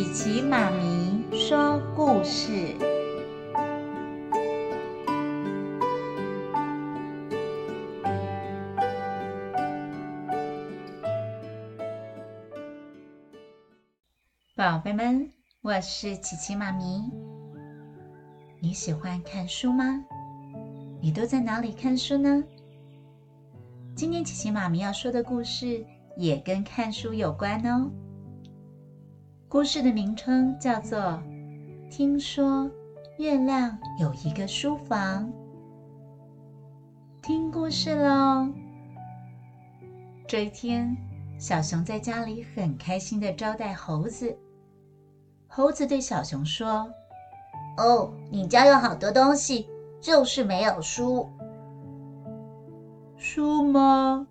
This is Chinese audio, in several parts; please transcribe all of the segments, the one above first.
琪琪妈咪说故事。宝贝们，我是琪琪妈咪。你喜欢看书吗？你都在哪里看书呢？今天琪琪妈咪要说的故事也跟看书有关哦。故事的名称叫做《听说月亮有一个书房》。听故事喽！这一天，小熊在家里很开心的招待猴子。猴子对小熊说：“哦，你家有好多东西，就是没有书。”书吗？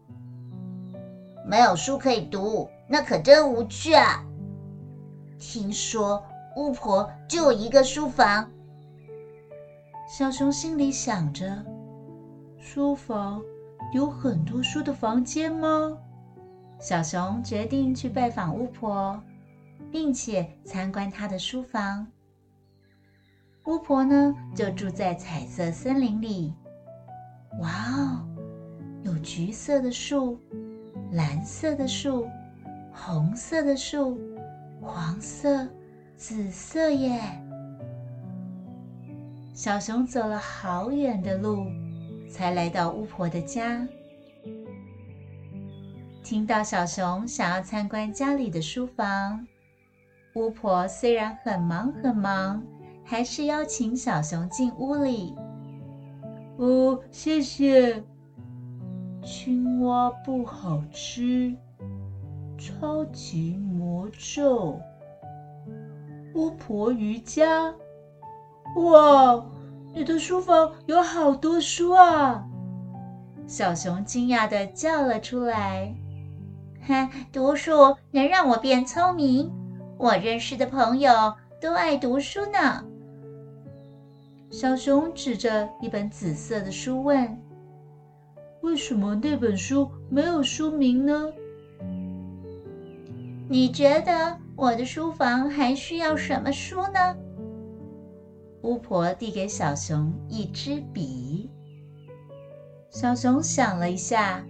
没有书可以读，那可真无趣啊！听说巫婆就有一个书房。小熊心里想着：书房有很多书的房间吗？小熊决定去拜访巫婆，并且参观她的书房。巫婆呢，就住在彩色森林里。哇哦！有橘色的树，蓝色的树，红色的树，黄色、紫色耶！小熊走了好远的路，才来到巫婆的家。听到小熊想要参观家里的书房，巫婆虽然很忙很忙，还是邀请小熊进屋里。哦，谢谢。青蛙不好吃，超级魔咒，巫婆瑜伽。哇，你的书房有好多书啊！小熊惊讶地叫了出来。哼，读书能让我变聪明，我认识的朋友都爱读书呢。小熊指着一本紫色的书问。为什么那本书没有书名呢？你觉得我的书房还需要什么书呢？巫婆递给小熊一支笔。小熊想了一下，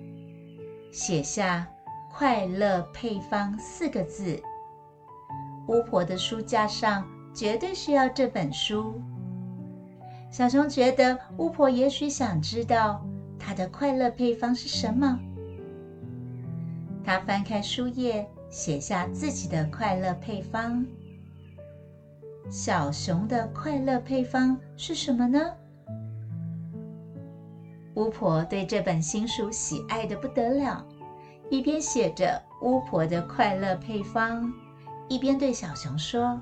写下“快乐配方”四个字。巫婆的书架上绝对需要这本书。小熊觉得巫婆也许想知道。她的快乐配方是什么？他翻开书页，写下自己的快乐配方。小熊的快乐配方是什么呢？巫婆对这本新书喜爱得不得了，一边写着巫婆的快乐配方，一边对小熊说：“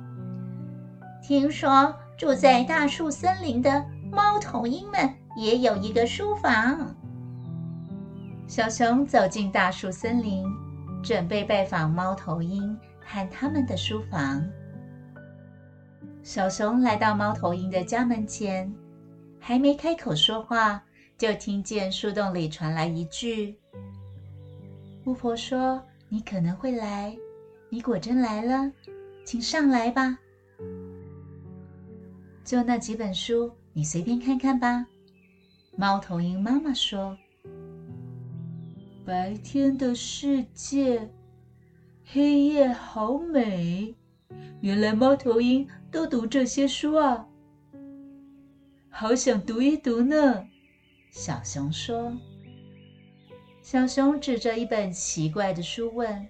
听说住在大树森林的猫头鹰们。”也有一个书房。小熊走进大树森林，准备拜访猫头鹰和他们的书房。小熊来到猫头鹰的家门前，还没开口说话，就听见树洞里传来一句：“巫婆说你可能会来，你果真来了，请上来吧。就那几本书，你随便看看吧。”猫头鹰妈妈说：“白天的世界，黑夜好美。原来猫头鹰都读这些书啊，好想读一读呢。”小熊说。小熊指着一本奇怪的书问：“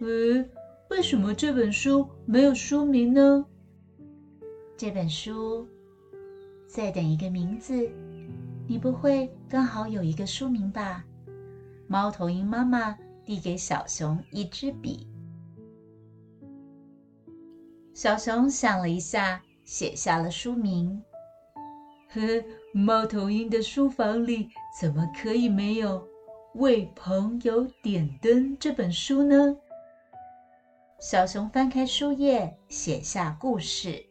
嗯，为什么这本书没有书名呢？”这本书，再等一个名字。你不会刚好有一个书名吧？猫头鹰妈妈递给小熊一支笔。小熊想了一下，写下了书名。呵，猫头鹰的书房里怎么可以没有《为朋友点灯》这本书呢？小熊翻开书页，写下故事。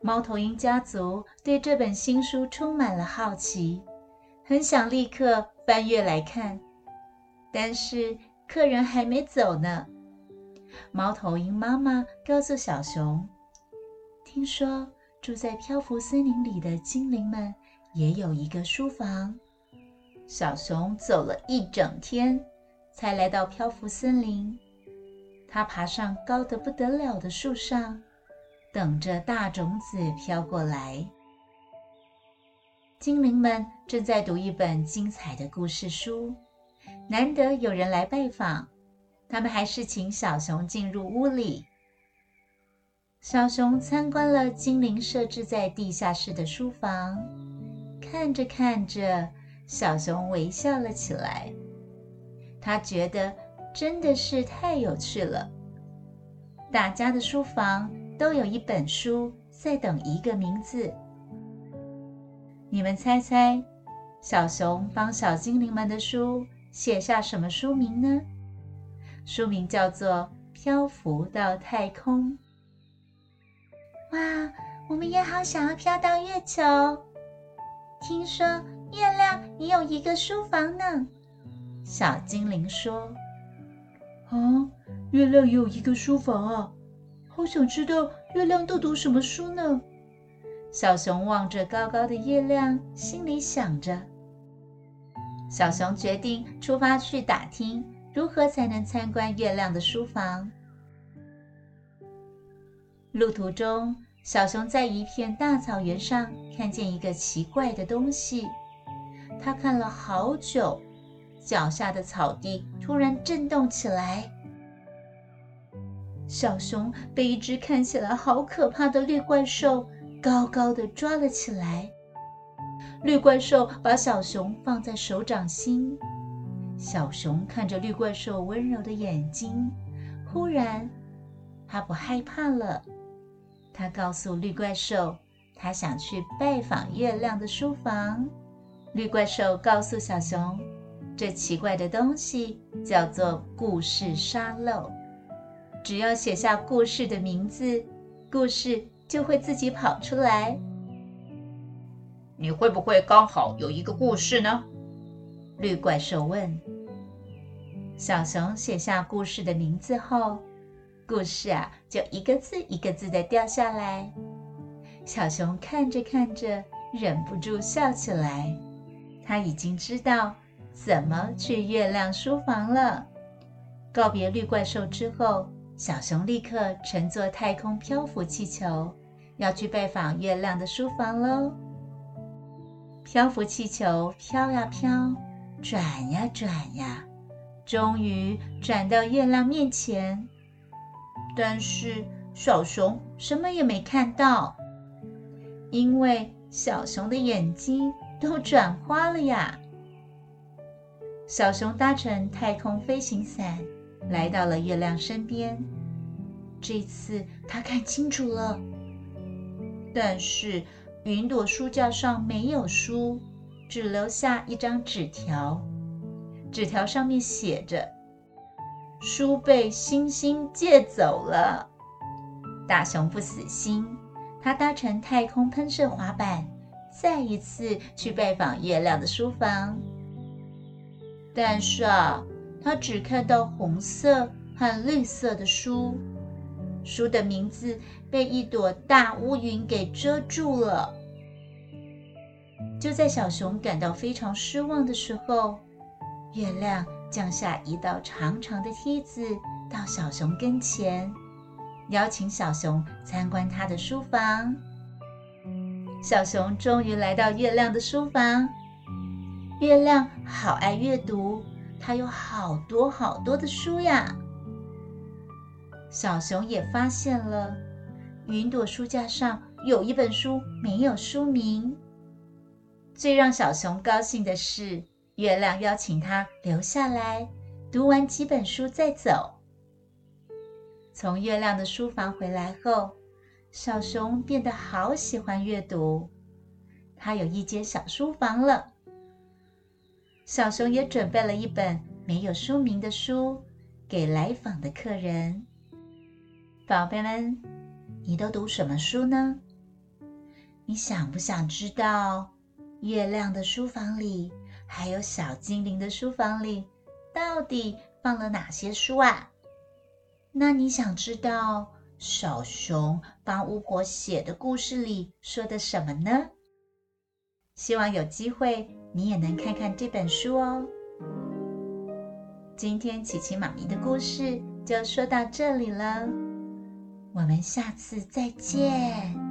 猫头鹰家族对这本新书充满了好奇，很想立刻翻阅来看。但是客人还没走呢，猫头鹰妈妈告诉小熊：“听说住在漂浮森林里的精灵们也有一个书房。”小熊走了一整天，才来到漂浮森林。它爬上高得不得了的树上，等着大种子飘过来。精灵们正在读一本精彩的故事书，难得有人来拜访。他们还是请小熊进入屋里。小熊参观了精灵设置在地下室的书房，看着看着，小熊微笑了起来。他觉得真的是太有趣了。大家的书房都有一本书在等一个名字。你们猜猜，小熊帮小精灵们的书写下什么书名呢？书名叫做《漂浮到太空》。哇，我们也好想要飘到月球。听说月亮也有一个书房呢。小精灵说：“啊，月亮也有一个书房啊！好想知道月亮都读什么书呢。”小熊望着高高的月亮，心里想着。小熊决定出发去打听。如何才能参观月亮的书房？路途中，小熊在一片大草原上看见一个奇怪的东西。他看了好久，脚下的草地突然震动起来。小熊被一只看起来好可怕的绿怪兽高高的抓了起来。绿怪兽把小熊放在手掌心。小熊看着绿怪兽温柔的眼睛，忽然，他不害怕了。他告诉绿怪兽，他想去拜访月亮的书房。绿怪兽告诉小熊，这奇怪的东西叫做故事沙漏，只要写下故事的名字，故事就会自己跑出来。你会不会刚好有一个故事呢？绿怪兽问。小熊写下故事的名字后，故事啊就一个字一个字的掉下来。小熊看着看着，忍不住笑起来。他已经知道怎么去月亮书房了。告别绿怪兽之后，小熊立刻乘坐太空漂浮气球，要去拜访月亮的书房喽。漂浮气球飘呀飘，转呀转呀。终于转到月亮面前，但是小熊什么也没看到，因为小熊的眼睛都转花了呀。小熊搭乘太空飞行伞来到了月亮身边，这次他看清楚了，但是云朵书架上没有书，只留下一张纸条。纸条上面写着：“书被星星借走了。”大熊不死心，他搭乘太空喷射滑板，再一次去拜访月亮的书房。但是啊，他只看到红色和绿色的书，书的名字被一朵大乌云给遮住了。就在小熊感到非常失望的时候，月亮降下一道长长的梯子到小熊跟前，邀请小熊参观他的书房。小熊终于来到月亮的书房。月亮好爱阅读，它有好多好多的书呀。小熊也发现了，云朵书架上有一本书没有书名。最让小熊高兴的是，月亮邀请他留下来，读完几本书再走。从月亮的书房回来后，小熊变得好喜欢阅读。他有一间小书房了。小熊也准备了一本没有书名的书给来访的客人。宝贝们，你都读什么书呢？你想不想知道月亮的书房里？还有小精灵的书房里，到底放了哪些书啊？那你想知道小熊帮巫婆写的故事里说的什么呢？希望有机会你也能看看这本书哦。今天琪琪妈咪的故事就说到这里了，我们下次再见。